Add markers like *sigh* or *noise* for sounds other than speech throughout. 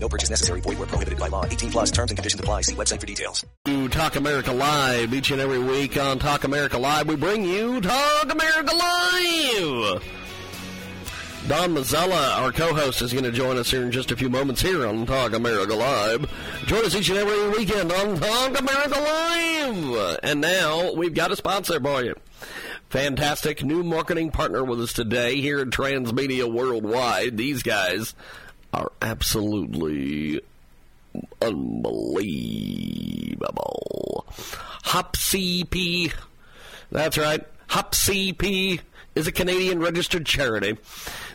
No purchase necessary. Void where prohibited by law. 18 plus terms and conditions apply. See website for details. To Talk America Live each and every week on Talk America Live. We bring you Talk America Live. Don Mazzella, our co-host, is going to join us here in just a few moments here on Talk America Live. Join us each and every weekend on Talk America Live. And now we've got a sponsor for you. Fantastic new marketing partner with us today here at Transmedia Worldwide. These guys are absolutely unbelievable. HopCP. That's right. HopCP is a Canadian registered charity.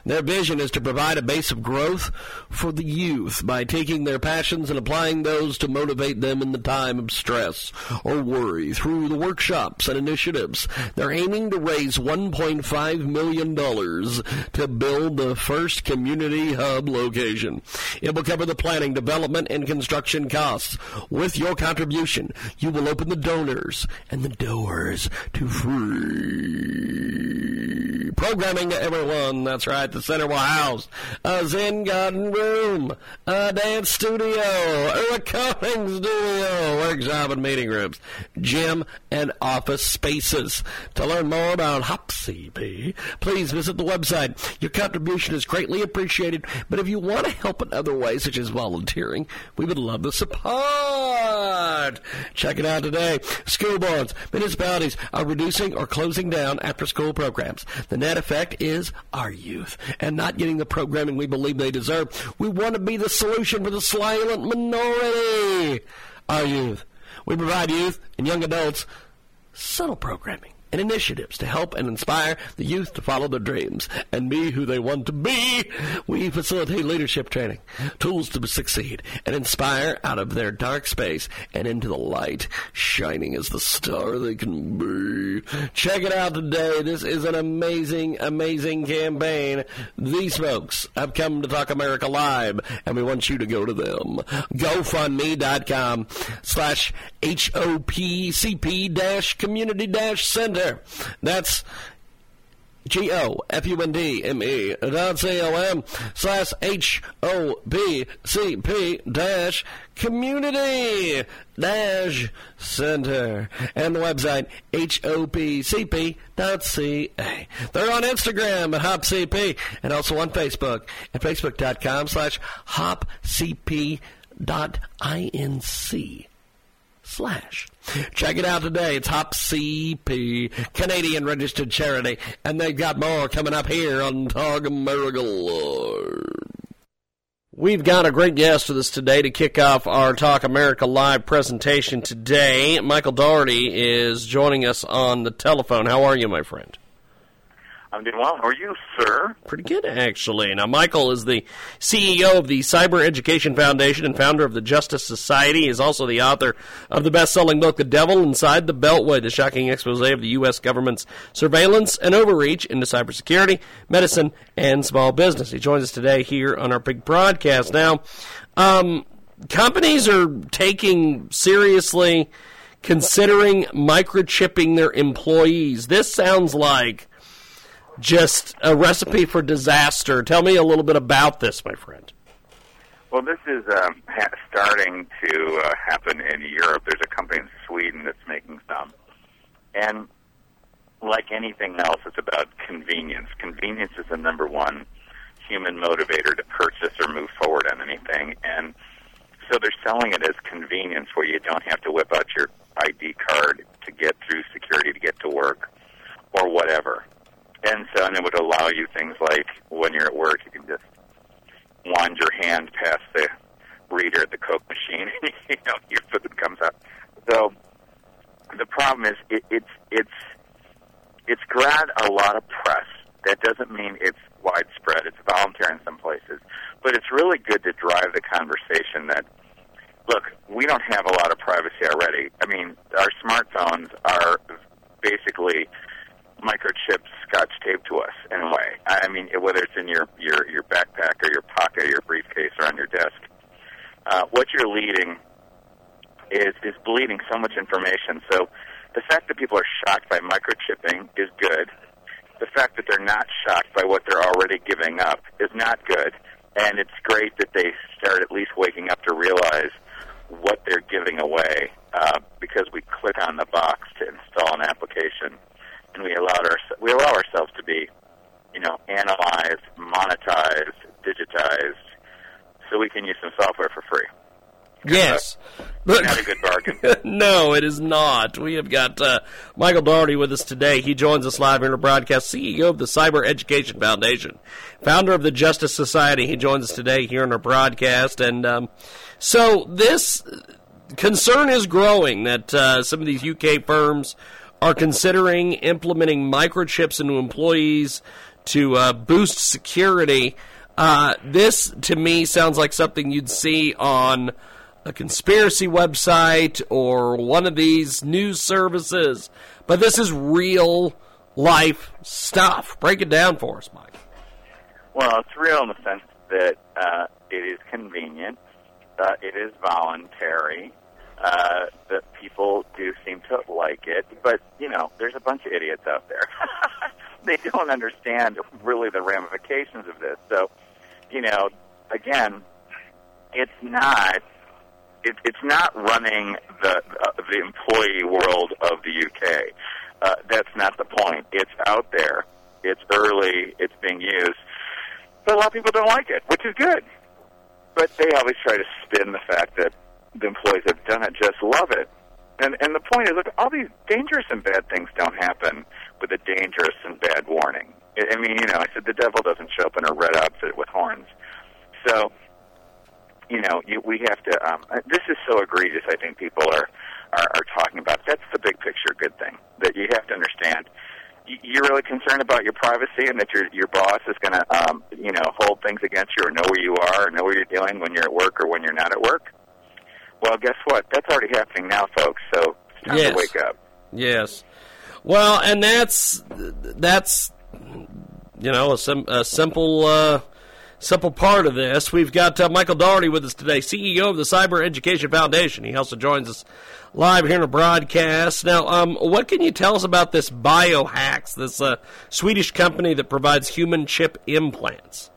Their vision is to provide a base of growth for the youth by taking their passions and applying those to motivate them in the time of stress or worry through the workshops and initiatives. They're aiming to raise $1.5 million to build the first community hub location. It will cover the planning, development, and construction costs. With your contribution, you will open the donors and the doors to free programming to everyone. That's right. The center will house a Zen garden room, a dance studio, a recording studio, workshop and meeting rooms, gym and office spaces. To learn more about HopCP, please visit the website. Your contribution is greatly appreciated, but if you want to help in other ways, such as volunteering, we would love the support. Check it out today. School boards, municipalities are reducing or closing down after school programs. The net effect is our youth and not getting the programming we believe they deserve. We want to be the solution for the silent minority. Our youth. We provide youth and young adults subtle programming and initiatives to help and inspire the youth to follow their dreams and be who they want to be. We facilitate leadership training, tools to succeed, and inspire out of their dark space and into the light, shining as the star they can be. Check it out today. This is an amazing, amazing campaign. These folks have come to Talk America Live, and we want you to go to them. GoFundMe.com slash HOPCP dash community dash center. That's G O F U N D M E dot C O M slash H O B C P dash community dash center. And the website H O P C P dot C A. They're on Instagram at HopCP and also on Facebook at Facebook dot com slash HopCP dot INC slash. Check it out today. It's Hop CP, Canadian registered charity, and they've got more coming up here on Talk America Live. We've got a great guest with us today to kick off our Talk America Live presentation today. Michael Daugherty is joining us on the telephone. How are you, my friend? I'm doing well. How are you, sir? Pretty good, actually. Now, Michael is the CEO of the Cyber Education Foundation and founder of the Justice Society. He is also the author of the best-selling book, The Devil Inside the Beltway, the shocking expose of the U.S. government's surveillance and overreach into cybersecurity, medicine, and small business. He joins us today here on our big broadcast. Now, um, companies are taking seriously considering microchipping their employees. This sounds like just a recipe for disaster. Tell me a little bit about this, my friend. Well, this is um, ha- starting to uh, happen in Europe. There's a company in Sweden that's making some. And like anything else, it's about convenience. Convenience is the number one human motivator to purchase or move forward on anything. And so they're selling it as convenience where you don't have to whip out your ID card to get through security to get to work or whatever. And so, and it would allow you things like when you're at work, you can just wand your hand past the reader at the Coke machine, and *laughs* you know *laughs* your food comes up. So the problem is, it, it's it's it's grabbed a lot of press. That doesn't mean it's widespread. It's voluntary in some places, but it's really good to drive the conversation that look, we don't have a lot of privacy already. already. I mean, our smartphones are basically microchips scotch taped to us in a way. I mean, whether it's in your your your backpack or your pocket or your briefcase or on your desk, uh, what you're leading is is bleeding so much information. So the fact that people are shocked by microchipping is good. The fact that they're not shocked by what they're already giving up is not good. And it's great that they start at least waking up to realize what they're giving away uh, because we click on the box to install an application and we allowed our we allow ourselves to be, you know, analyzed, monetized, digitized, so we can use some software for free. Yes. But, not a good bargain. *laughs* no, it is not. We have got uh, Michael Daugherty with us today. He joins us live here in the broadcast, CEO of the Cyber Education Foundation, founder of the Justice Society. He joins us today here in our broadcast. And um, so this concern is growing that uh, some of these UK firms are considering implementing microchips into employees to uh, boost security. Uh, this, to me, sounds like something you'd see on a conspiracy website or one of these news services. But this is real life stuff. Break it down for us, Mike. Well, it's real in the sense that uh, it is convenient, uh, it is voluntary, uh, that people do seem to like it. But, you know, there's a bunch of idiots out there. *laughs* they don't understand really the ramifications of this. So, you know, again, it's not it, it's not running the uh, the employee world of the UK. Uh, that's not the point. It's out there. It's early. It's being used, but a lot of people don't like it, which is good. But they always try to spin the fact that employees have done it just love it. And and the point is, look, all these dangerous and bad things don't happen with a dangerous and bad warning. I mean, you know, I said the devil doesn't show up in a red outfit with horns. So you know, you, we have to. Um, uh, this is so egregious. I think people are, are are talking about. That's the big picture good thing that you have to understand. You're really concerned about your privacy and that your your boss is going to, um, you know, hold things against you or know where you are or know where you're doing when you're at work or when you're not at work. Well, guess what? That's already happening now, folks. So it's time yes. to wake up. Yes. Well, and that's that's you know a, sim- a simple. Uh, simple part of this. We've got uh, Michael Daugherty with us today, CEO of the Cyber Education Foundation. He also joins us live here in a broadcast. Now, um, what can you tell us about this Biohax, this uh, Swedish company that provides human chip implants?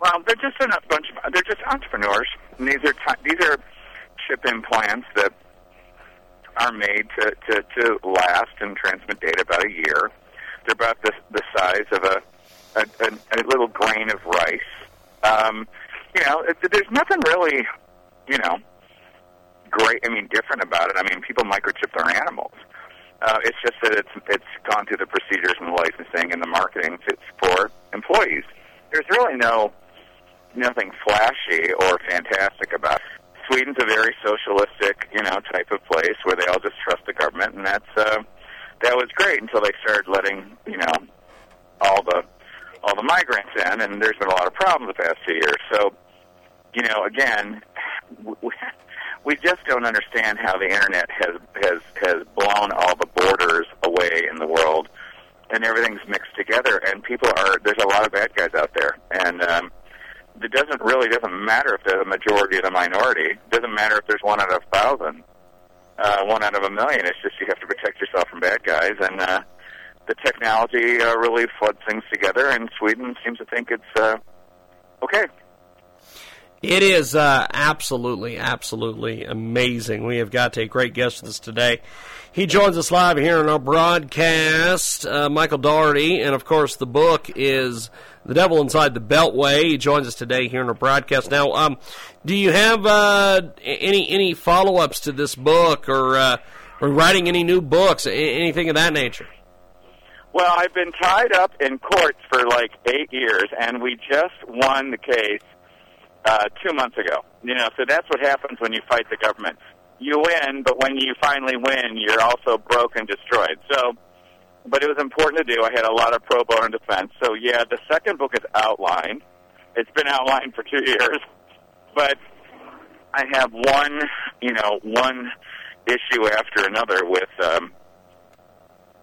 Well, they're just a bunch of they're just entrepreneurs. And these are these are chip implants that are made to, to, to last and transmit data about a year. They're about the the size of a a, a, a little grain of rice. Um, you know, it, there's nothing really, you know, great. I mean, different about it. I mean, people microchip their animals. Uh, it's just that it's it's gone through the procedures and the licensing and the marketing to, for employees. There's really no nothing flashy or fantastic about. It. Sweden's a very socialistic, you know, type of place where they all just trust the government, and that's uh, that was great until they started letting you know all the all the migrants in, and there's been a lot of problems the past few years. So, you know, again, we, *laughs* we just don't understand how the internet has has has blown all the borders away in the world, and everything's mixed together. And people are there's a lot of bad guys out there, and um, it doesn't really doesn't matter if there's a majority or the minority. It doesn't matter if there's one out of a thousand, uh, one out of a million. It's just you have to protect yourself from bad guys, and uh, the technology uh, really floods things together, and Sweden seems to think it's uh, okay. It is uh, absolutely, absolutely amazing. We have got a great guest with us today. He joins us live here in our broadcast, uh, Michael Daugherty, and of course the book is "The Devil Inside the Beltway." He joins us today here in our broadcast. Now, um, do you have uh, any any follow ups to this book, or uh, or writing any new books, anything of that nature? Well, I've been tied up in courts for like eight years, and we just won the case uh, two months ago. You know, so that's what happens when you fight the government. You win, but when you finally win, you're also broke and destroyed. So, but it was important to do. I had a lot of pro bono defense. So, yeah, the second book is outlined. It's been outlined for two *laughs* years, but I have one, you know, one issue after another with um,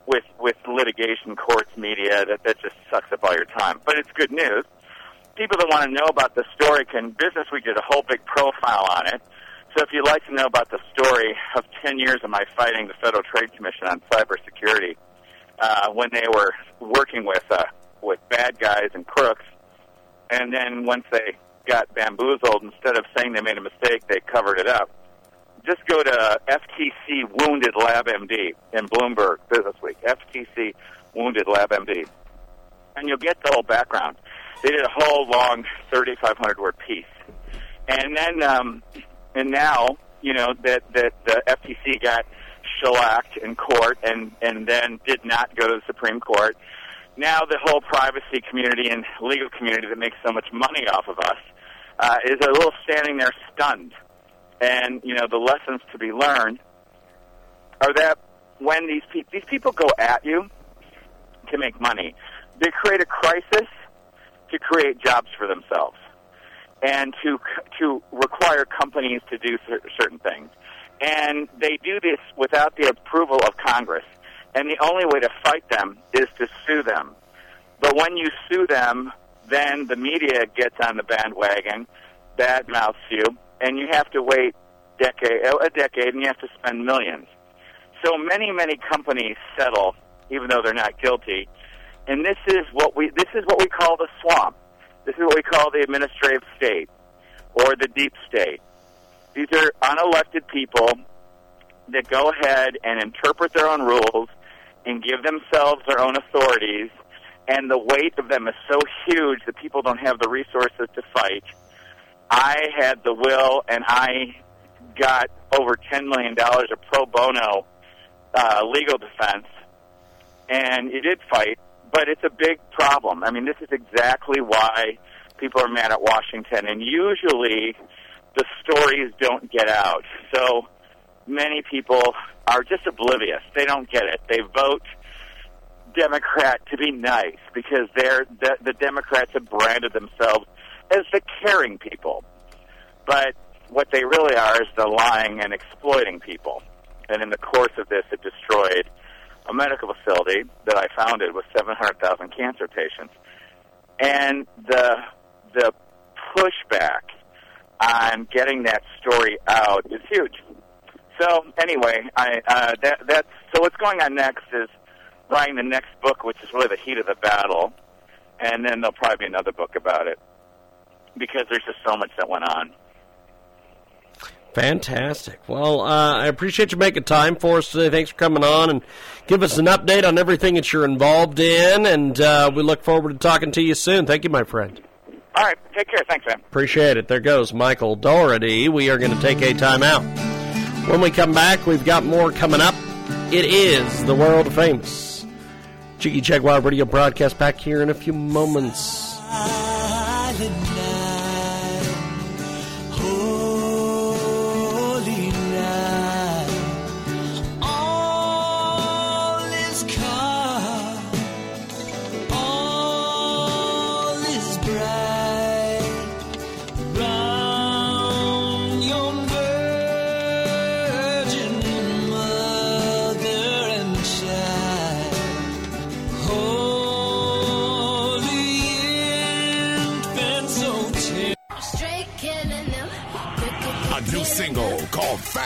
with with litigation, courts, media. That that just sucks up all your time. But it's good news. People that want to know about the story can. Business Week did a whole big profile on it. So if you'd like to know about the story of 10 years of my fighting the Federal Trade Commission on cybersecurity, uh, when they were working with uh, with bad guys and crooks, and then once they got bamboozled, instead of saying they made a mistake, they covered it up. Just go to FTC Wounded LabMD in Bloomberg Business Week. FTC Wounded LabMD, and you'll get the whole background. They did a whole long 3,500 word piece, and then um, and now you know that that the FTC got shellacked in court and and then did not go to the Supreme Court. Now the whole privacy community and legal community that makes so much money off of us uh, is a little standing there stunned. And you know the lessons to be learned are that when these pe- these people go at you to make money, they create a crisis to create jobs for themselves and to to require companies to do certain things. And they do this without the approval of Congress. And the only way to fight them is to sue them. But when you sue them, then the media gets on the bandwagon, badmouths you, and you have to wait decade oh, a decade, and you have to spend millions. So many, many companies settle, even though they're not guilty. And this is what we this is what we call the swamp. This is what we call the administrative state or the deep state. These are unelected people that go ahead and interpret their own rules and give themselves their own authorities, and the weight of them is so huge that people don't have the resources to fight. I had the will, and I got over $10 million of pro bono uh, legal defense, and you did fight, but it's a big problem. I mean, this is exactly why people are mad at Washington, and usually the stories don't get out. So many people are just oblivious. They don't get it. They vote Democrat to be nice because they're the, the Democrats have branded themselves as the caring people. But what they really are is the lying and exploiting people. And in the course of this, it destroyed a medical facility that I founded with 700,000 cancer patients. And the the pushback on getting that story out is huge. So anyway, I uh, that that's so what's going on next is writing the next book, which is really the heat of the battle, and then there'll probably be another book about it because there's just so much that went on. Fantastic. Well, uh, I appreciate you making time for us today. Thanks for coming on and give us an update on everything that you're involved in, and uh, we look forward to talking to you soon. Thank you, my friend. All right, take care. Thanks, man. Appreciate it. There goes Michael Daugherty. We are going to take a time out. When we come back, we've got more coming up. It is the world famous Jiggy Jaguar radio broadcast back here in a few moments.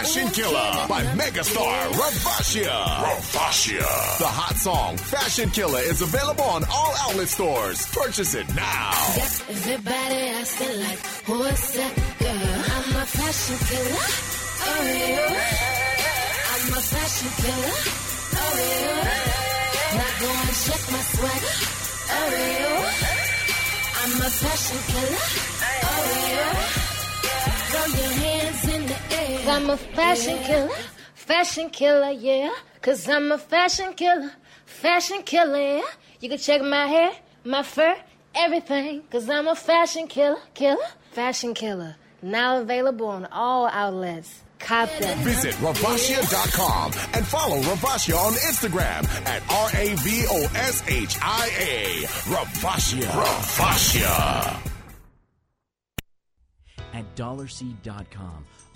Fashion Killer by megastar Ravoshia. Ravoshia. The hot song Fashion Killer is available on all outlet stores. Purchase it now. Got everybody asking like, what's that girl? I'm a fashion killer. Oh yeah. I'm a fashion killer. Oh yeah. Now go and check my swagger. Oh yeah. I'm a fashion killer. Oh yeah. Throw your hands in the air. I'm a fashion killer. Fashion killer, yeah. Cause I'm a fashion killer. Fashion killer, yeah. You can check my hair, my fur, everything. Cause I'm a fashion killer, killer. Fashion killer. Now available on all outlets. Cop that. Visit Ravoshia.com and follow Ravoshia on Instagram at R A V O S H I A. Ravoshia. Ravoshia. At dollarseed.com,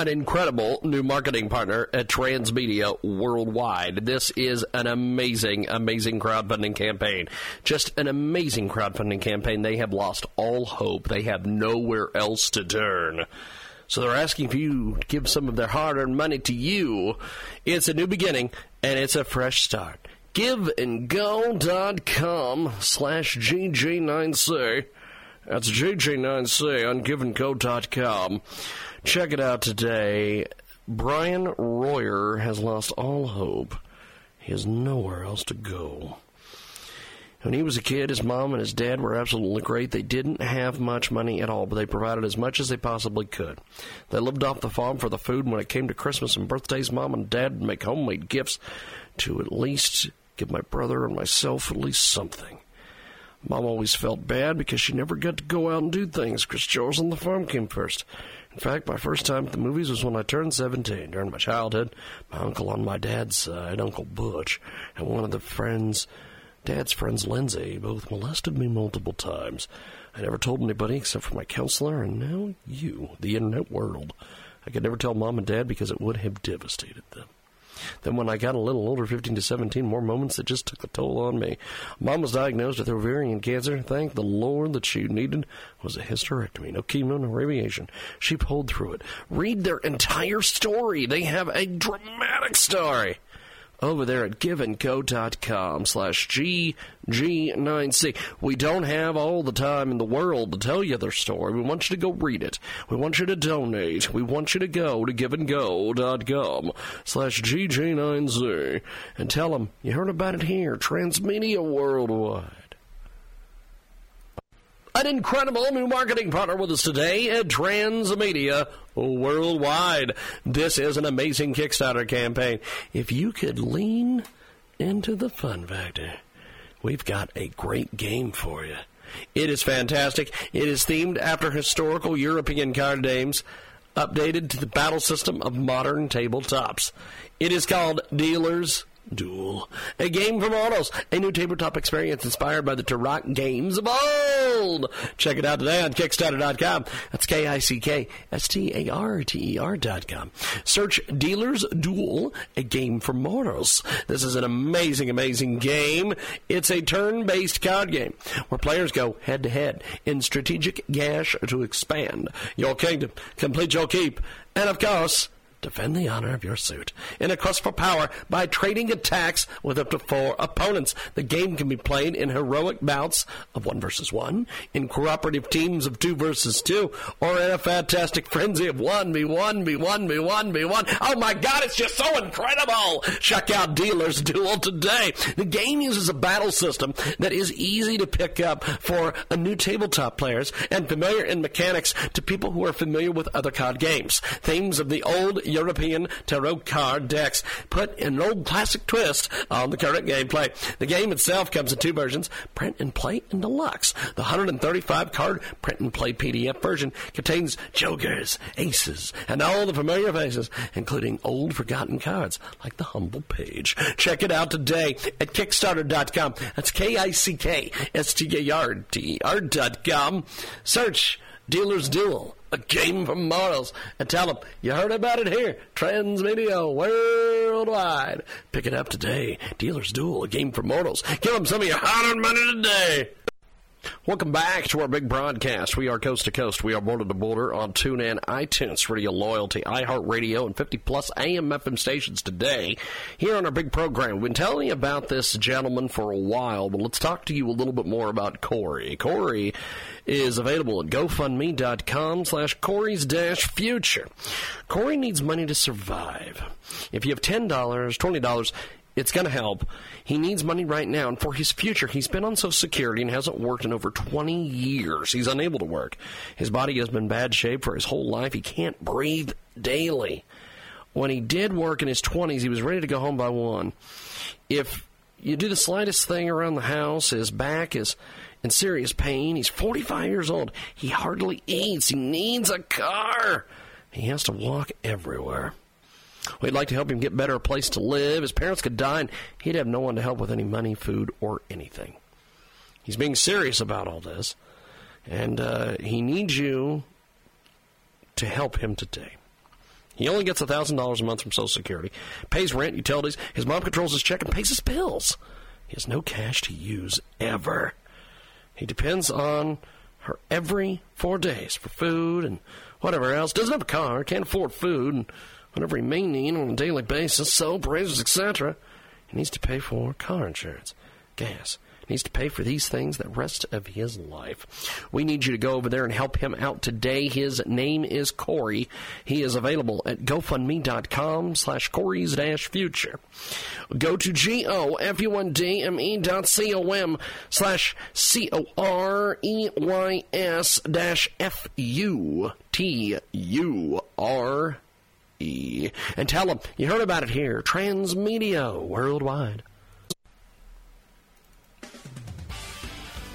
An incredible new marketing partner at Transmedia Worldwide. This is an amazing, amazing crowdfunding campaign. Just an amazing crowdfunding campaign. They have lost all hope. They have nowhere else to turn. So they're asking for you to give some of their hard earned money to you. It's a new beginning and it's a fresh start. GiveAndGo.com slash GG9C. That's GG9C on GiveAndGo.com. Check it out today. Brian Royer has lost all hope. He has nowhere else to go. When he was a kid, his mom and his dad were absolutely great. They didn't have much money at all, but they provided as much as they possibly could. They lived off the farm for the food, when it came to Christmas and birthdays, mom and dad would make homemade gifts to at least give my brother and myself at least something. Mom always felt bad because she never got to go out and do things because chores on the farm came first. In fact, my first time at the movies was when I turned 17. During my childhood, my uncle on my dad's side, Uncle Butch, and one of the friends, Dad's friends, Lindsay, both molested me multiple times. I never told anybody except for my counselor, and now you, the internet world. I could never tell Mom and Dad because it would have devastated them. Then, when I got a little older, 15 to 17, more moments that just took a toll on me. Mom was diagnosed with ovarian cancer. Thank the Lord that she needed was a hysterectomy. No chemo, no radiation. She pulled through it. Read their entire story. They have a dramatic story over there at giveandgo.com slash GG9C. We don't have all the time in the world to tell you their story. We want you to go read it. We want you to donate. We want you to go to giveandgo.com slash GG9C and tell them you heard about it here, Transmedia Worldwide. An incredible new marketing partner with us today at Transmedia Worldwide. This is an amazing Kickstarter campaign. If you could lean into the fun factor, we've got a great game for you. It is fantastic. It is themed after historical European card games, updated to the battle system of modern tabletops. It is called Dealers Duel, a game from Autos, a new tabletop experience inspired by the tarot games of old. Check it out today on Kickstarter.com. That's K I C K S T A R T E R.com. Search Dealers Duel, a game from Autos. This is an amazing, amazing game. It's a turn based card game where players go head to head in strategic gash to expand your kingdom, complete your keep, and of course, Defend the honor of your suit in a quest for power by trading attacks with up to four opponents. The game can be played in heroic bouts of one versus one, in cooperative teams of two versus two, or in a fantastic frenzy of one v one v one v one v one. Oh my God, it's just so incredible! Check out Dealer's Duel today. The game uses a battle system that is easy to pick up for a new tabletop players and familiar in mechanics to people who are familiar with other card games. Themes of the old European tarot card decks put an old classic twist on the current gameplay. The game itself comes in two versions, print and play and deluxe. The 135 card print and play PDF version contains jokers, aces, and all the familiar faces, including old forgotten cards like the humble page. Check it out today at Kickstarter.com. That's K-I-C-K-S-T-A-R-T-E-R dot com. Search Dealer's Duel a game from Morals, and tell them you heard about it here. Transmedia Worldwide. Pick it up today. Dealer's Duel, a game for mortals. Give them some of your hard-earned money today. Welcome back to our big broadcast. We are coast to coast. We are border to border on TuneIn, iTunes, Radio Loyalty, iHeartRadio, and 50 plus AM FM stations today. Here on our big program, we've been telling you about this gentleman for a while, but let's talk to you a little bit more about Corey. Corey is available at GoFundMe.com slash Corey's dash future. Corey needs money to survive. If you have $10, $20, it's going to help. He needs money right now, and for his future, he's been on Social Security and hasn't worked in over 20 years. He's unable to work. His body has been bad shape for his whole life. He can't breathe daily. When he did work in his 20s, he was ready to go home by one. if you do the slightest thing around the house, his back is in serious pain. He's 45 years old. He hardly eats. He needs a car. He has to walk everywhere. We'd like to help him get better a place to live. His parents could die, and he'd have no one to help with any money, food, or anything. He's being serious about all this, and uh, he needs you to help him today. He only gets $1,000 a month from Social Security, pays rent, utilities. His mom controls his check and pays his bills. He has no cash to use ever. He depends on her every four days for food and whatever else. Doesn't have a car, can't afford food, and whatever he may need on a daily basis, soap, razors, etc. He needs to pay for car insurance, gas. He needs to pay for these things the rest of his life. We need you to go over there and help him out today. His name is Corey. He is available at GoFundMe.com slash Corey's dash future. Go to G-O-F-U-N-D-M-E dot C-O-M slash C-O-R-E-Y-S dash F-U-T-U-R. And tell them you heard about it here. Transmedia Worldwide.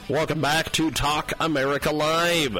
Welcome back to Talk America Live.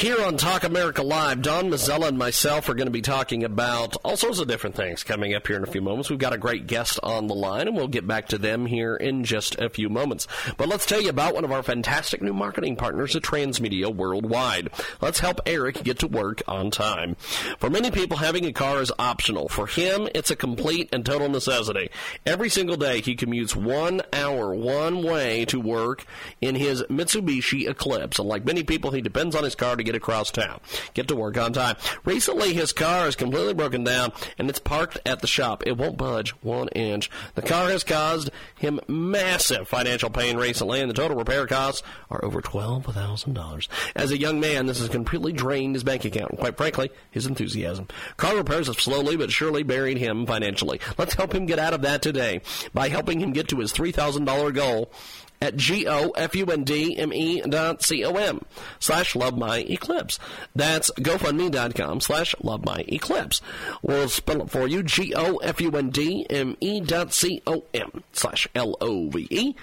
Here on Talk America Live, Don Mazzella and myself are going to be talking about all sorts of different things coming up here in a few moments. We've got a great guest on the line, and we'll get back to them here in just a few moments. But let's tell you about one of our fantastic new marketing partners at Transmedia Worldwide. Let's help Eric get to work on time. For many people, having a car is optional. For him, it's a complete and total necessity. Every single day, he commutes one hour one way to work in his Mitsubishi Eclipse. And like many people, he depends on his car to get across town, get to work on time. Recently, his car is completely broken down and it's parked at the shop. It won't budge one inch. The car has caused him massive financial pain recently, and the total repair costs are over $12,000. As a young man, this has completely drained his bank account quite frankly, his enthusiasm. Car repairs have slowly but surely buried him financially. Let's help him get out of that today by helping him get to his $3,000 goal at G-O-F-U-N-D-M-E dot C-O-M slash love my eclipse. That's GoFundMe.com slash love my eclipse. We'll spell it for you. G-O-F-U-N-D-M-E dot C-O-M slash L-O-V-E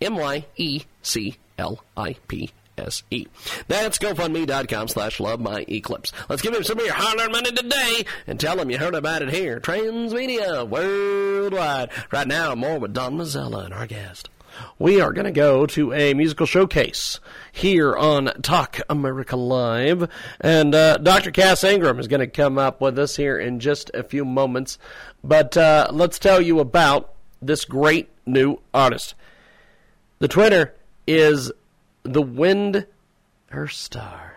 M-Y-E-C-L-I-P-S-E. That's GoFundMe.com slash love my eclipse. Let's give him some of your hard-earned money today and tell him you heard about it here. Transmedia Worldwide. Right now, more with Don Mazzella and our guest we are going to go to a musical showcase here on Talk America Live. And uh, Dr. Cass Ingram is going to come up with us here in just a few moments. But uh, let's tell you about this great new artist. The Twitter is The Wind Her Star.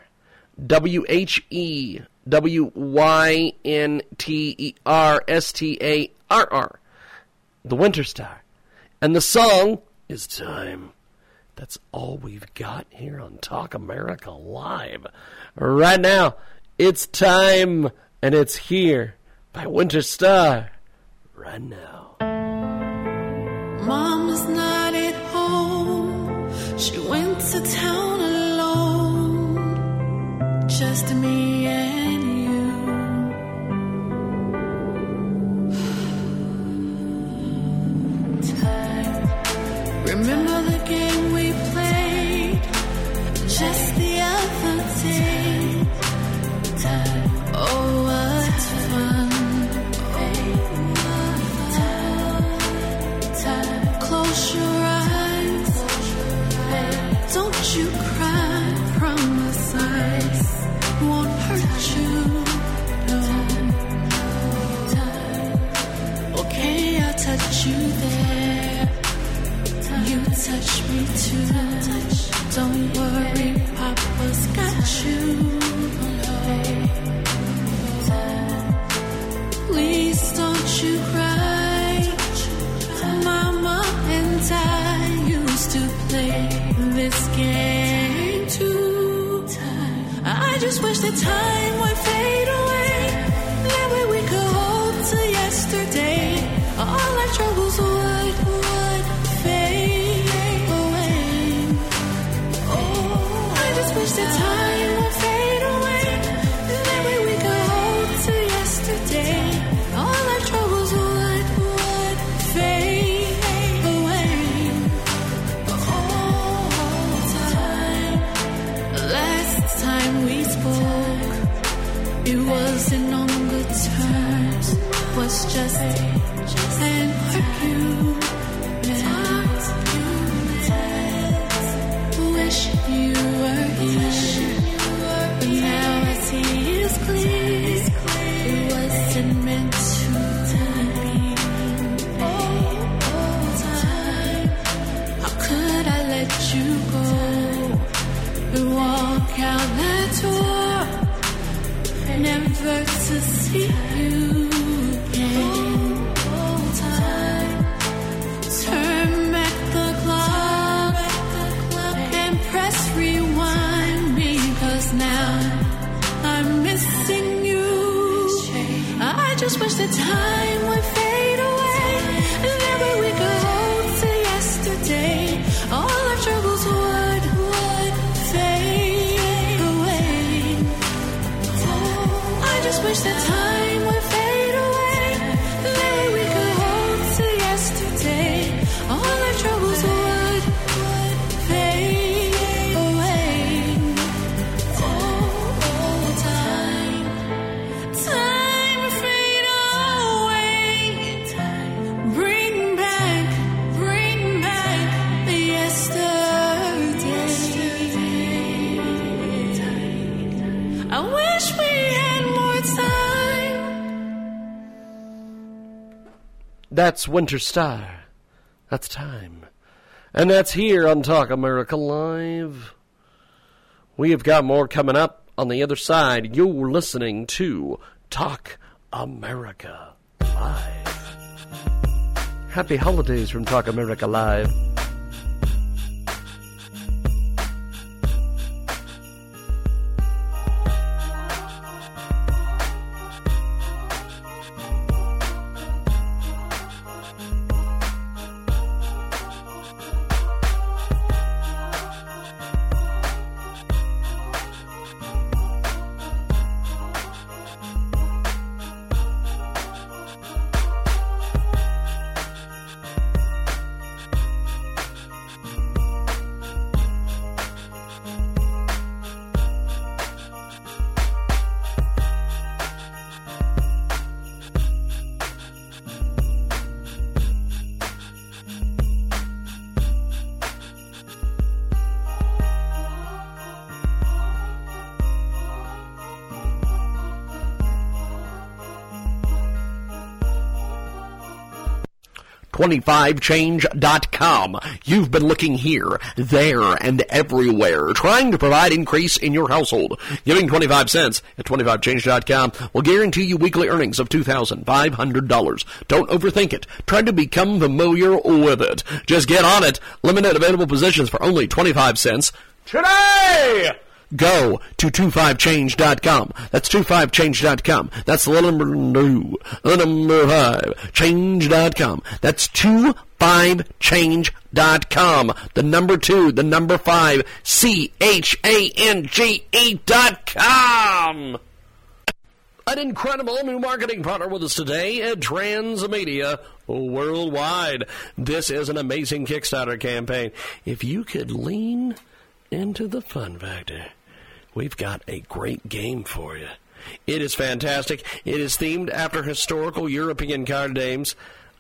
W H E W Y N T E R S T A R R. The Wynter Starr. And the song is time. That's all we've got here on Talk America Live. Right now, it's time, and it's here by Wynter Starr. Right now. Mom is not at home. She went to town Remember the game we played? Just just wish that time would fade away. That way we could hold to yesterday. All our troubles That's Wynter Starr. That's time. And that's here on Talk America Live. We have got more coming up on the other side. You're listening to Talk America Live. Happy holidays from Talk America Live. .25change.com. You've been looking here, there, and everywhere, trying to provide increase in your household. Giving 25 cents at 25change.com will guarantee you weekly earnings of $2,500. Don't overthink it. Try to become familiar with it. Just get on it. Limited available positions for only 25 cents today! Go to 25change.com. That's 25change.com. That's the number two, the number five, change.com. That's 25change.com. The number two, the number five, C-H-A-N-G-E dot com. An incredible new marketing partner with us today at Transmedia Worldwide. This is an amazing Kickstarter campaign. If you could lean into the fun factor, we've got a great game for you. It is fantastic. It is themed after historical European card games,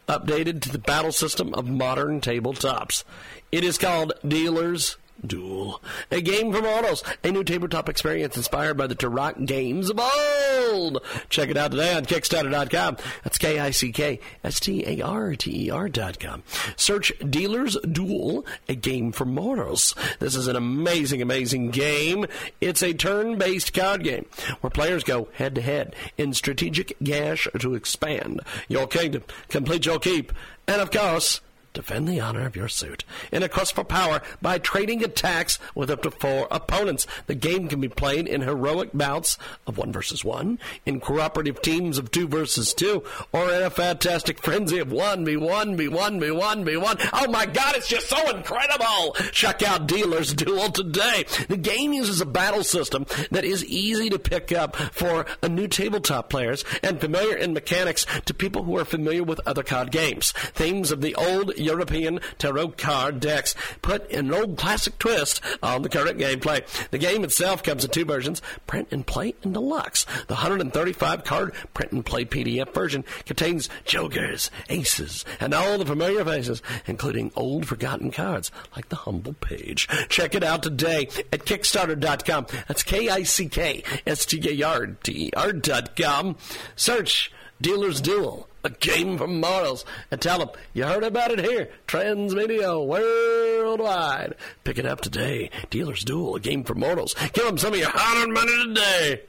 updated to the battle system of modern tabletops. It is called Dealers Duel, a game from Autos, a new tabletop experience inspired by the tarot games of old. Check it out today on Kickstarter.com. That's K-I-C-K-S-T-A-R-T-E-R dot com. Search Dealers Duel, a game for mortals. This is an amazing, amazing game. It's a turn-based card game where players go head-to-head in strategic gash to expand your kingdom, complete your keep, and of course, Defend the honor of your suit in a quest for power by trading attacks with up to four opponents. The game can be played in heroic bouts of one versus one, in cooperative teams of two versus two, or in a fantastic frenzy of one v one v one v one v one. Oh my God, it's just so incredible! Check out Dealer's Duel today. The game uses a battle system that is easy to pick up for a new tabletop players and familiar in mechanics to people who are familiar with other card games. Themes of the old European tarot card decks put an old classic twist on the current gameplay. The game itself comes in two versions, print and play and deluxe. The 135 card print and play PDF version contains jokers, aces, and all the familiar faces, including old forgotten cards like the humble page. Check it out today at Kickstarter.com. That's K-I-C-K-S-T-A-R-T-E-R dot com. Search Dealer's Duel, a game from mortals, and tell them you heard about it here, Transmedia Worldwide. Pick it up today. Dealer's Duel, a game for mortals. Give them some of your hard-earned money today.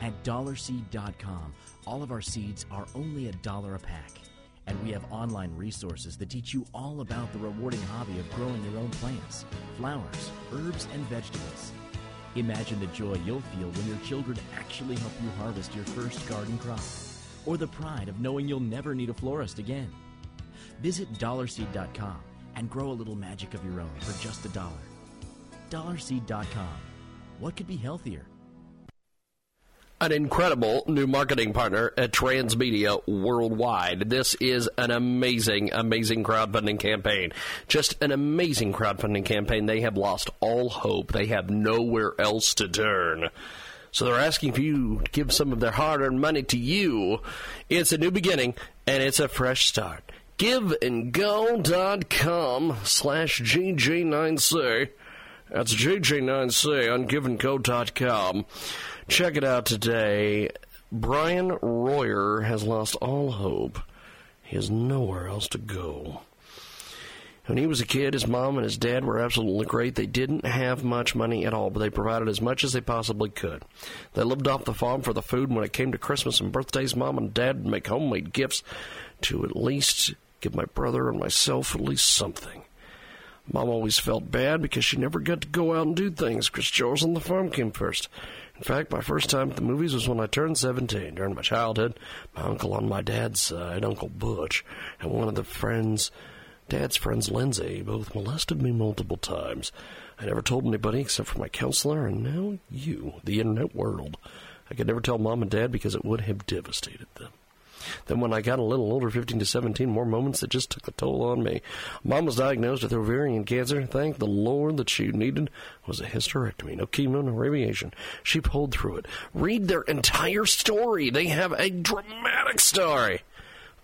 At dollarseed.com, all of our seeds are only a dollar a pack. And we have online resources that teach you all about the rewarding hobby of growing your own plants, flowers, herbs, and vegetables. Imagine the joy you'll feel when your children actually help you harvest your first garden crop, or the pride of knowing you'll never need a florist again. Visit dollarseed.com and grow a little magic of your own for just a dollar. Dollarseed.com. What could be healthier? an incredible new marketing partner at Transmedia Worldwide. This is an amazing, amazing crowdfunding campaign. Just an amazing crowdfunding campaign. They have lost all hope. They have nowhere else to turn. So they're asking for you to give some of their hard earned money to you. It's a new beginning and it's a fresh start. GiveAndGo.com slash GG9C. That's GG9C on GiveAndGo.com. Check it out today. Brian Royer has lost all hope. He has nowhere else to go. When he was a kid, his mom and his dad were absolutely great. They didn't have much money at all, but they provided as much as they possibly could. They lived off the farm for the food. When it came to Christmas and birthdays, mom and dad would make homemade gifts to at least give my brother and myself at least something. Mom always felt bad because she never got to go out and do things because chores on the farm came first. In fact, my first time at the movies was when I turned 17. During my childhood, my uncle on my dad's side, Uncle Butch, and one of the friends, Dad's friends, Lindsay, both molested me multiple times. I never told anybody except for my counselor, and now you, the internet world. I could never tell Mom and Dad because it would have devastated them. Then, when I got a little older, 15 to 17, more moments that just took a toll on me. Mom was diagnosed with ovarian cancer. Thank the Lord that she needed was a hysterectomy. No chemo, no radiation. She pulled through it. Read their entire story. They have a dramatic story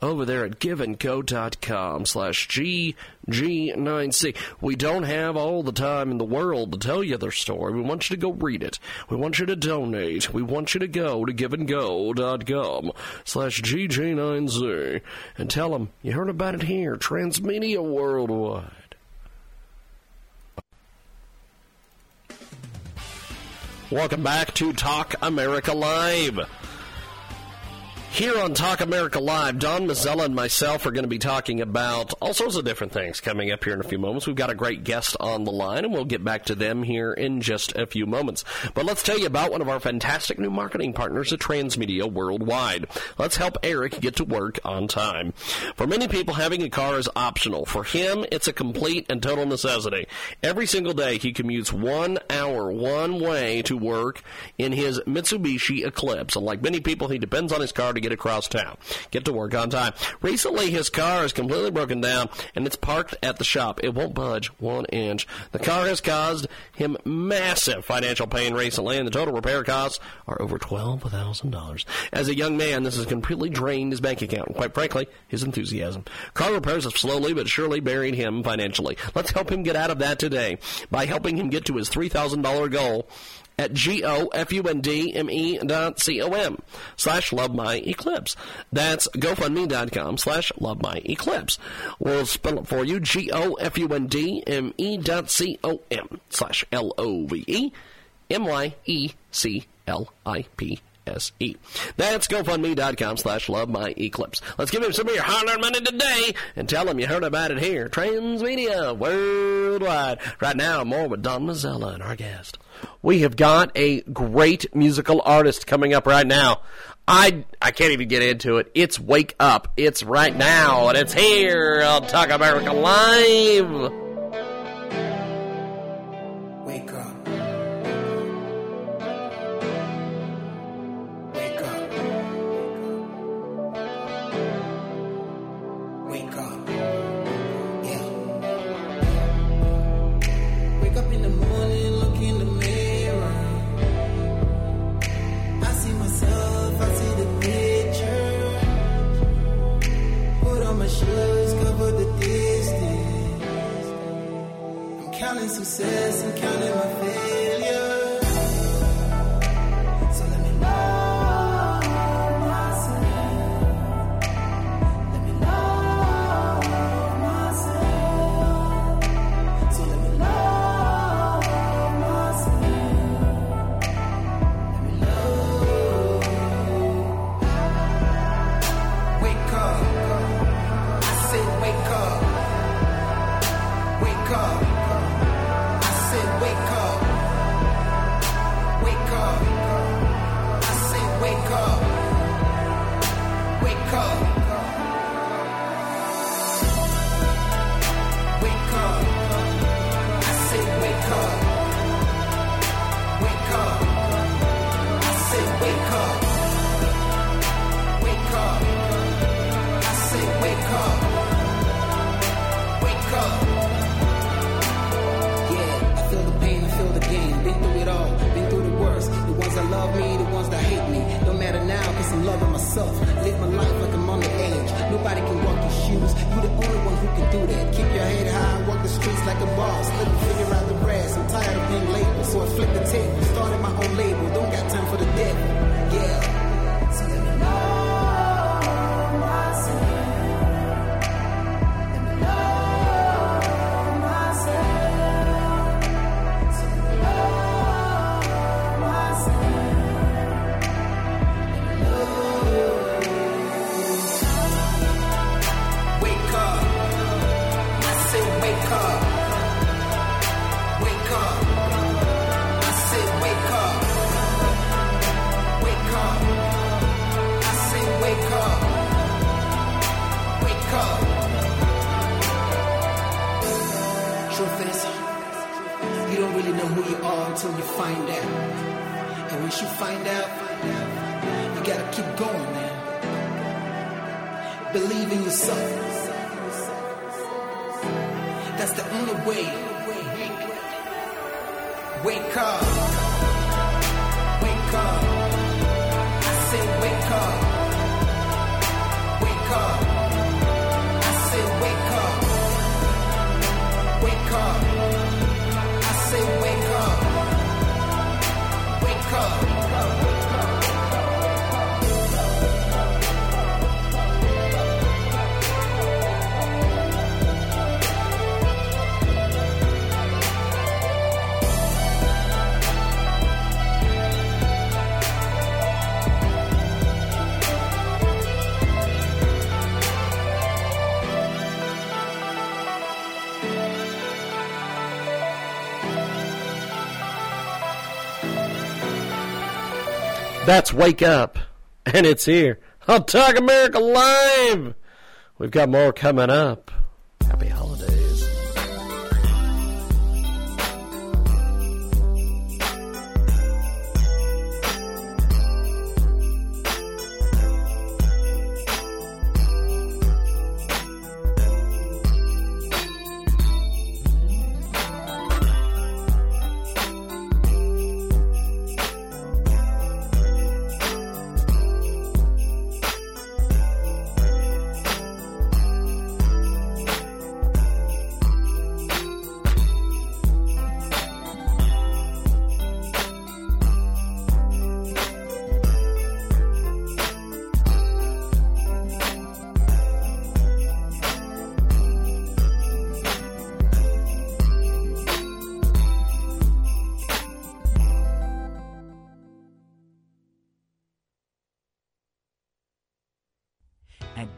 over there at giveandgo.com slash GG9C. We don't have all the time in the world to tell you their story. We want you to go read it. We want you to donate. We want you to go to giveandgo.com slash GG9C and tell them you heard about it here, Transmedia Worldwide. Welcome back to Talk America Live. Here on Talk America Live, Don Mazzella and myself are going to be talking about all sorts of different things coming up here in a few moments. We've got a great guest on the line, and we'll get back to them here in just a few moments. But let's tell you about one of our fantastic new marketing partners at Transmedia Worldwide. Let's help Eric get to work on time. For many people, having a car is optional. For him, it's a complete and total necessity. Every single day, he commutes one hour one way to work in his Mitsubishi Eclipse. And like many people, he depends on his car to get across town, get to work on time. Recently, his car is completely broken down and it's parked at the shop. It won't budge one inch. The car has caused him massive financial pain recently, and the total repair costs are over $12,000. As a young man, this has completely drained his bank account quite frankly, his enthusiasm. Car repairs have slowly but surely buried him financially. Let's help him get out of that today by helping him get to his $3,000 goal at G-O-F-U-N-D-M-E dot C-O-M slash love my eclipse. That's GoFundMe.com slash love my eclipse. We'll spell it for you. G-O-F-U-N-D-M-E dot C-O-M slash L-O-V-E M-Y-E-C-L-I-P S-E. That's GoFundMe.com slash love my eclipse. Let's give him some of your hard-earned money today and tell him you heard about it here. Transmedia Worldwide. Right now, more with Don Mazzella and our guest. We have got a great musical artist coming up right now. I I can't even get into it. It's Wake Up. It's right now, and it's here on Talk America Live. Once you find out, you gotta keep going, man. Believe in yourself. That's the only way. Wake up. That's Wake Up, and it's here on Talk America Live. We've got more coming up.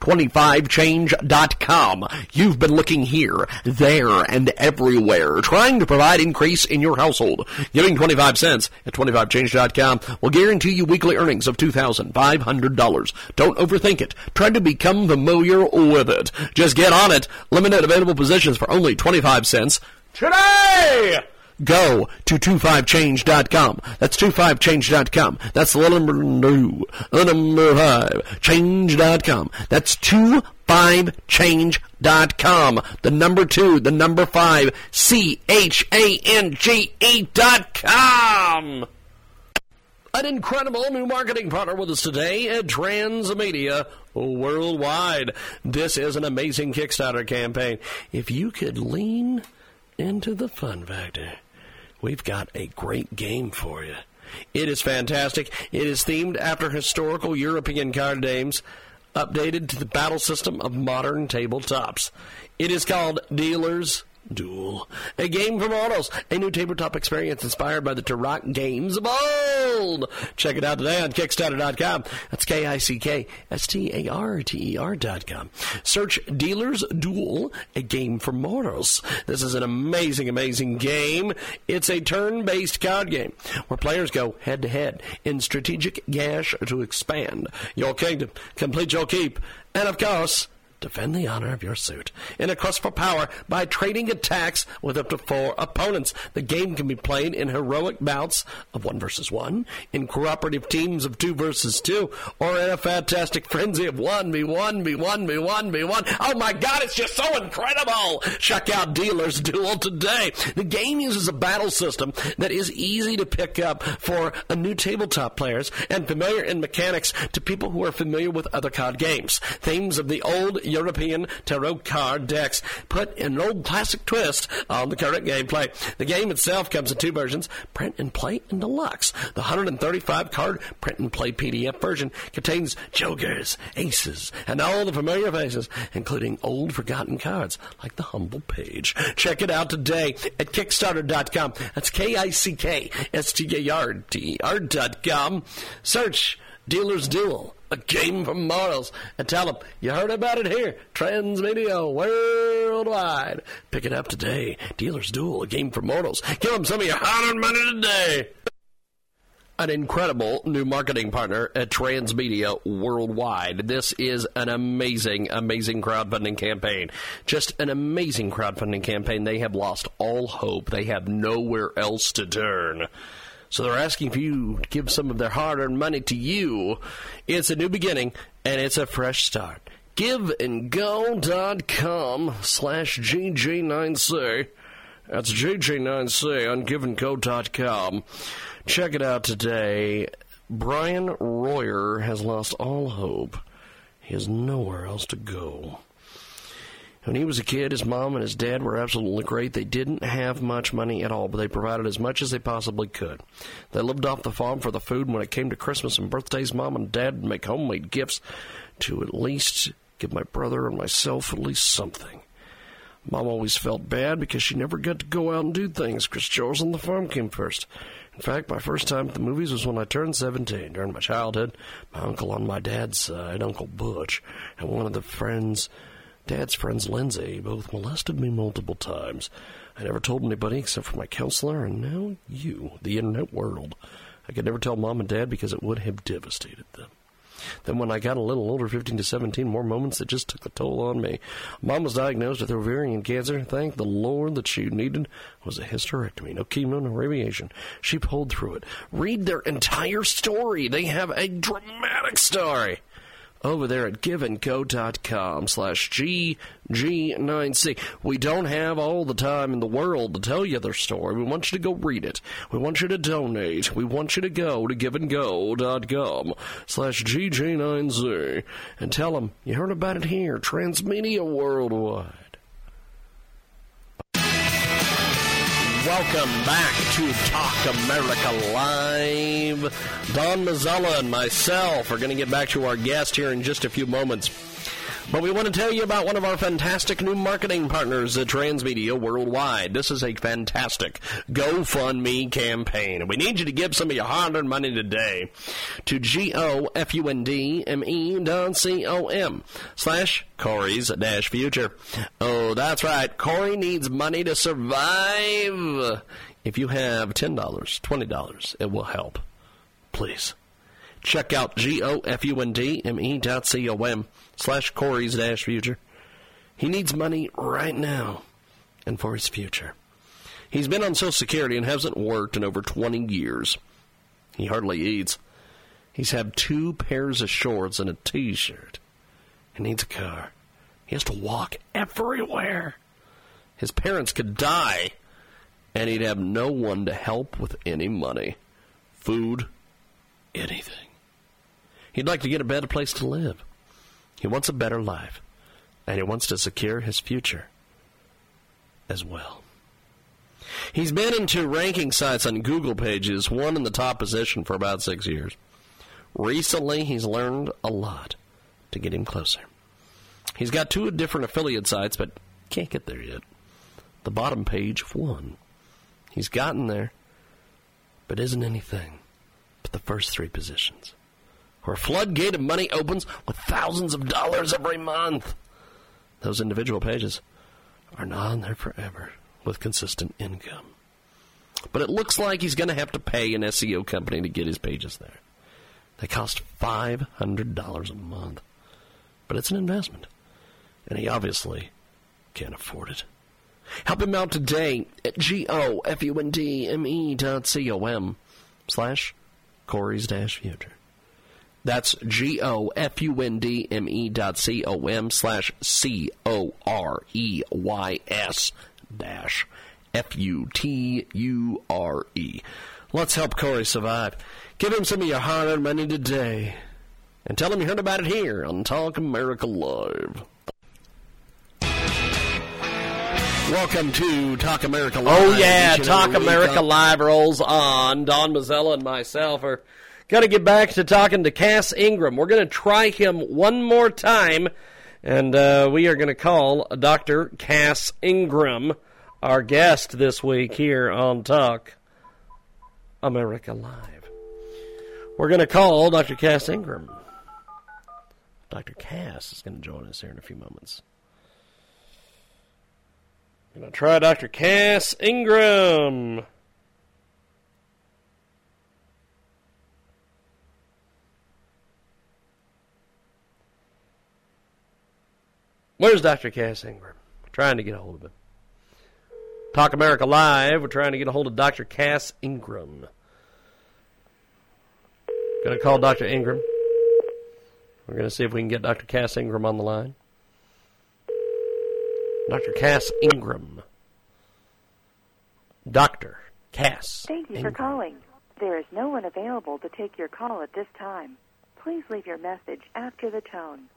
25change.com. You've been looking here, there, and everywhere, trying to provide increase in your household. Giving 25 cents at 25change.com will guarantee you weekly earnings of $2,500. Don't overthink it. Try to become familiar with it. Just get on it. Limited available positions for only 25 cents today! Go to 25change.com. That's 25change.com. That's the number two, the number five, change.com. That's 25change.com. The number two, the number five, C-H-A-N-G-E dot com. An incredible new marketing partner with us today at Transmedia Worldwide. This is an amazing Kickstarter campaign. If you could lean into the fun factor, we've got a great game for you. It is fantastic. It is themed after historical European card games, updated to the battle system of modern tabletops. It is called Dealers Duel, a game from Autos, a new tabletop experience inspired by the tarot games of old. Check it out today on Kickstarter.com. That's K I C K S T A R T E R dot com. Search Dealers Duel, a game from Autos. This is an amazing, amazing game. It's a turn based card game where players go head to head in strategic gash to expand your kingdom, complete your keep, and of course, Defend the honor of your suit in a quest for power by trading attacks with up to four opponents. The game can be played in heroic bouts of one versus one, in cooperative teams of two versus two, or in a fantastic frenzy of one v one v one v one v one. Oh my God, it's just so incredible! Check out Dealer's Duel today. The game uses a battle system that is easy to pick up for new tabletop players and familiar in mechanics to people who are familiar with other card games. Themes of the old European tarot card decks put an old classic twist on the current gameplay. The game itself comes in two versions, print and play and deluxe. The 135 card print and play PDF version contains jokers, aces, and all the familiar faces, including old forgotten cards like the humble page. Check it out today at Kickstarter.com. That's K-I-C-K-S-T-A-R-T-R dot com. Search Dealer's Duel, a game from mortals, and tell them you heard about it here, Transmedia Worldwide. Pick it up today. Dealer's Duel, a game for mortals. Give them some of your hard-earned money today. An incredible new marketing partner at Transmedia Worldwide. This is an amazing, amazing crowdfunding campaign. Just an amazing crowdfunding campaign. They have lost all hope. They have nowhere else to turn. So they're asking for you to give some of their hard earned money to you. It's a new beginning and it's a fresh start. GiveAndGo.com slash GG9C. That's GG9C on GiveAndGo.com. Check it out today. Brian Royer has lost all hope. He has nowhere else to go. When he was a kid, his mom and his dad were absolutely great. They didn't have much money at all, but they provided as much as they possibly could. They lived off the farm for the food, and when it came to Christmas and birthdays, mom and dad would make homemade gifts to at least give my brother and myself at least something. Mom always felt bad because she never got to go out and do things because chores on the farm came first. In fact, my first time at the movies was when I turned 17. During my childhood, my uncle on my dad's side, Uncle Butch, and one of the friends Dad's friends, Lindsay, both molested me multiple times. I never told anybody except for my counselor, and now you, the internet world. I could never tell Mom and Dad because it would have devastated them. Then, when I got a little older, 15 to 17, more moments that just took the toll on me. Mom was diagnosed with ovarian cancer. Thank the Lord that she needed was a hysterectomy. No chemo, no radiation. She pulled through it. Read their entire story. They have a dramatic story over there at giveandgo.com slash GG9C. We don't have all the time in the world to tell you their story. We want you to go read it. We want you to donate. We want you to go to giveandgo.com slash GG9C and tell them you heard about it here, Transmedia Worldwide. Welcome back to Talk America Live. Don Mazzella and myself are going to get back to our guest here in just a few moments. But we want to tell you about one of our fantastic new marketing partners at Transmedia Worldwide. This is a fantastic GoFundMe campaign. And we need you to give some of your hard-earned money today to G-O-F-U-N-D-M-E dot C-O-M slash Corey's dash future. Oh, that's right. Corey needs money to survive. If you have $10, $20, it will help. Please. Check out G-O-F-U-N-D-M-E dot C-O-M slash Corey's dash future. He needs money right now and for his future. He's been on Social Security and hasn't worked in over 20 years. He hardly eats. He's had two pairs of shorts and a t-shirt. He needs a car. He has to walk everywhere. His parents could die, and he'd have no one to help with any money, food, anything. He'd like to get a better place to live. He wants a better life, and he wants to secure his future as well. He's been into ranking sites on Google pages, one in the top position for about six years. Recently, he's learned a lot to get him closer. He's got two different affiliate sites, but can't get there yet. The bottom page of one. He's gotten there, but isn't anything but the first three positions where a floodgate of money opens with thousands of dollars every month. Those individual pages are not on there forever with consistent income. But it looks like he's going to have to pay an SEO company to get his pages there. They cost $500 a month. But it's an investment. and he obviously can't afford it. Help him out today at G-O-F-U-N-D-M-E dot C-O-M slash Corey's dash future. That's G-O-F-U-N-D-M-E dot C-O-M slash C-O-R-E-Y-S dash F-U-T-U-R-E. Let's help Corey survive. Give him some of your hard-earned money today. And tell him you heard about it here on Talk America Live. Welcome to Talk America Live. Oh yeah, Talk America Live rolls on. Don Mazzella and myself are going to get back to talking to Cass Ingram. We're going to try him one more time, and uh, we are going to call Dr. Cass Ingram, our guest this week here on Talk America Live. We're going to call Dr. Cass Ingram. Dr. Cass is going to join us here in a few moments. Gonna try Dr. Cass Ingram. Where's Dr. Cass Ingram? We're trying to get a hold of him. Talk America Live. We're trying to get a hold of Dr. Cass Ingram. Gonna call Dr. Ingram. We're gonna see if we can get Dr. Cass Ingram on the line. Dr. Cass Ingram. Dr. Cass. Thank you Ingram. for calling. There is no one available to take your call at this time. Please leave your message after the tone.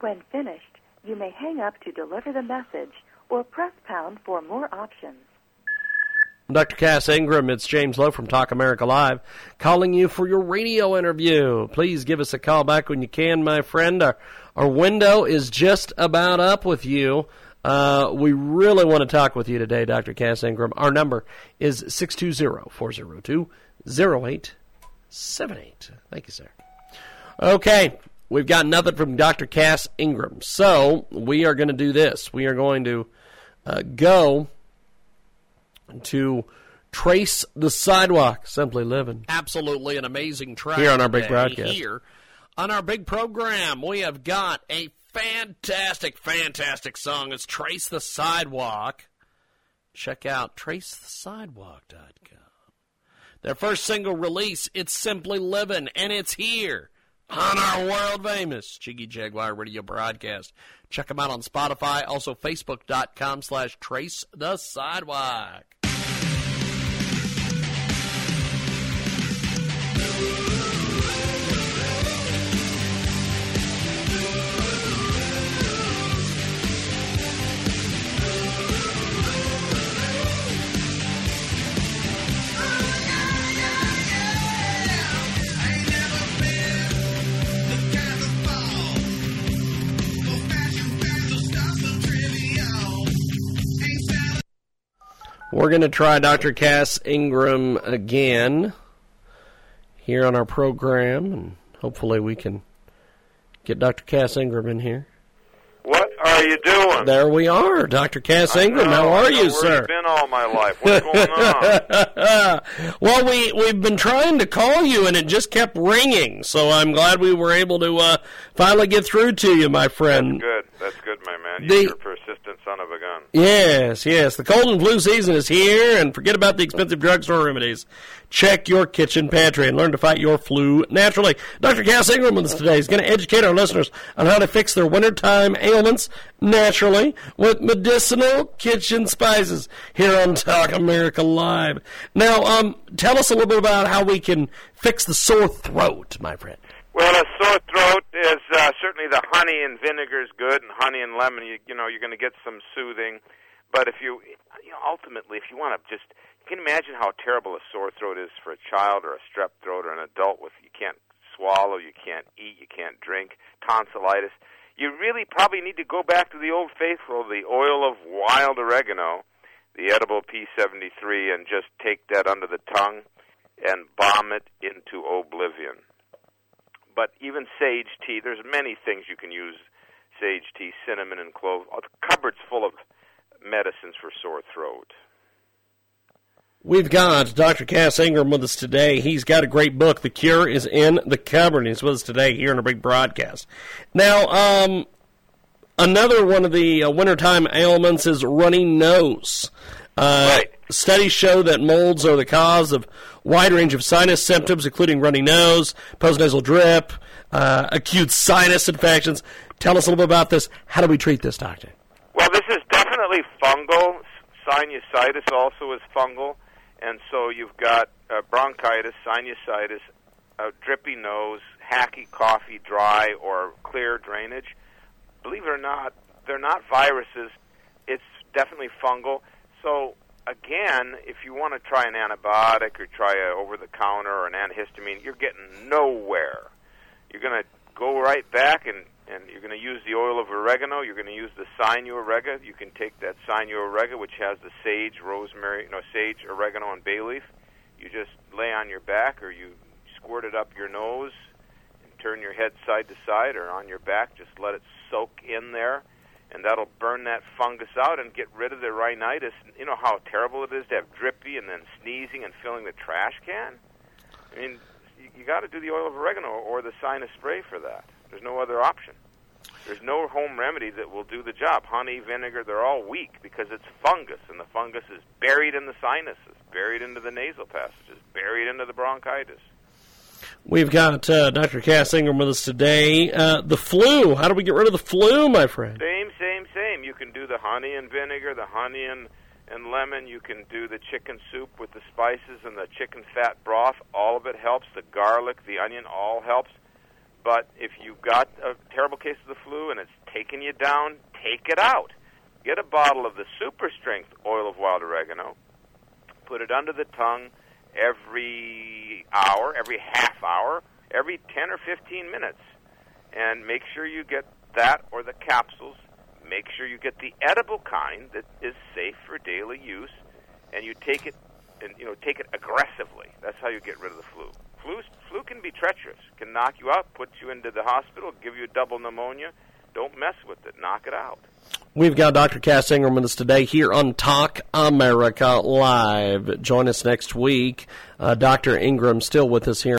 When finished, you may hang up to deliver the message or press pound for more options. Dr. Cass Ingram, it's James Lowe from Talk America Live, calling you for your radio interview. Please give us a call back when you can, my friend. Our, our window is just about up with you. Uh, we really want to talk with you today, Dr. Cass Ingram. Our number is 620 402 0878. Thank you, sir. Okay, we've got nothing from Dr. Cass Ingram. So we are going to do this. We are going to uh, go to trace the sidewalk, simply living. Absolutely an amazing track Here on our big broadcast. Here on our big program, we have got a fantastic, fantastic song. It's Trace the Sidewalk. Check out tracethesidewalk.com. Their first single release, It's Simply Living, and it's here on our world famous Jiggy Jaguar radio broadcast. Check them out on Spotify, also facebook.com slash trace the sidewalk. We're going to try Dr. Cass Ingram again here on our program, and hopefully we can get Dr. Cass Ingram in here. What are you doing? There we are, Dr. Cass Ingram. No, How are know you, sir? Been all my life. What's going on? *laughs* well, we we've been trying to call you, and it just kept ringing. So I'm glad we were able to uh, finally get through to you, my friend. That's good, my You're persistent son of a gun. Yes, yes. The cold and flu season is here, and forget about the expensive drugstore remedies. Check your kitchen pantry and learn to fight your flu naturally. Dr. Cass Ingram with us today is going to educate our listeners on how to fix their wintertime ailments naturally with medicinal kitchen spices here on Talk America Live. Now, um, tell us a little bit about how we can fix the sore throat, my friend. Well, a sore throat is uh, certainly the honey and vinegar is good, and honey and lemon. You, you know, you're going to get some soothing. But if you, you know, ultimately, if you want to just, you can imagine how terrible a sore throat is for a child or a strep throat or an adult with you can't swallow, you can't eat, you can't drink, tonsillitis. You really probably need to go back to the old faithful, the oil of wild oregano, the edible P73, and just take that under the tongue and bomb it into oblivion but even sage tea. There's many things you can use sage tea, cinnamon, and clove. Uh, The cupboard's full of medicines for sore throat. We've got Dr. Cass Ingram with us today. He's got a great book, The Cure is in the Cupboard. He's with us today here in a big broadcast. Now, um, Another one of the uh, wintertime ailments is runny nose. Uh, Studies show that molds are the cause of wide range of sinus symptoms, including runny nose, postnasal drip, uh, acute sinus infections. Tell us a little bit about this. How do we treat this, doctor? Well, this is definitely fungal. Sinusitis also is fungal, and so you've got uh, bronchitis, sinusitis, a drippy nose, hacky, coffee, dry, or clear drainage. Believe it or not, they're not viruses. It's definitely fungal. So again, if you want to try an antibiotic or try a over-the-counter or an antihistamine, you're getting nowhere. You're going to go right back and and you're going to use the oil of oregano. You're going to use the Sinu-Orega. You can take that Sinu-Orega, which has the sage, rosemary, no sage, oregano, and bay leaf. You just lay on your back, or you squirt it up your nose, and turn your head side to side, or on your back. Just let it soak in there, and that'll burn that fungus out and get rid of the rhinitis. You know how terrible it is to have drippy and then sneezing and filling the trash can. I mean, you, you got to do the oil of oregano or the sinus spray for that. There's no other option. There's no home remedy that will do the job. Honey, vinegar, they're all weak because it's fungus, and the fungus is buried in the sinuses, buried into the nasal passages, buried into the bronchitis. We've got uh, Dr. Cass Ingram with us today. Uh, the flu. How do we get rid of the flu, my friend? Same, same, same. You can do the honey and vinegar, the honey and, and lemon. You can do the chicken soup with the spices and the chicken fat broth. All of it helps. The garlic, the onion, all helps. But if you've got a terrible case of the flu and it's taking you down, take it out. Get a bottle of the super strength oil of wild oregano, put it under the tongue every hour, every half hour, every 10 or 15 minutes. And make sure you get that or the capsules. Make sure you get the edible kind that is safe for daily use and you take it and you know take it aggressively. That's how you get rid of the flu. Flu flu can be treacherous. Can knock you out, put you into the hospital, give you double pneumonia. Don't mess with it. Knock it out. We've got Dr. Cass Ingram with us today here on Talk America Live. Join us next week. Uh, Dr. Ingram still with us here.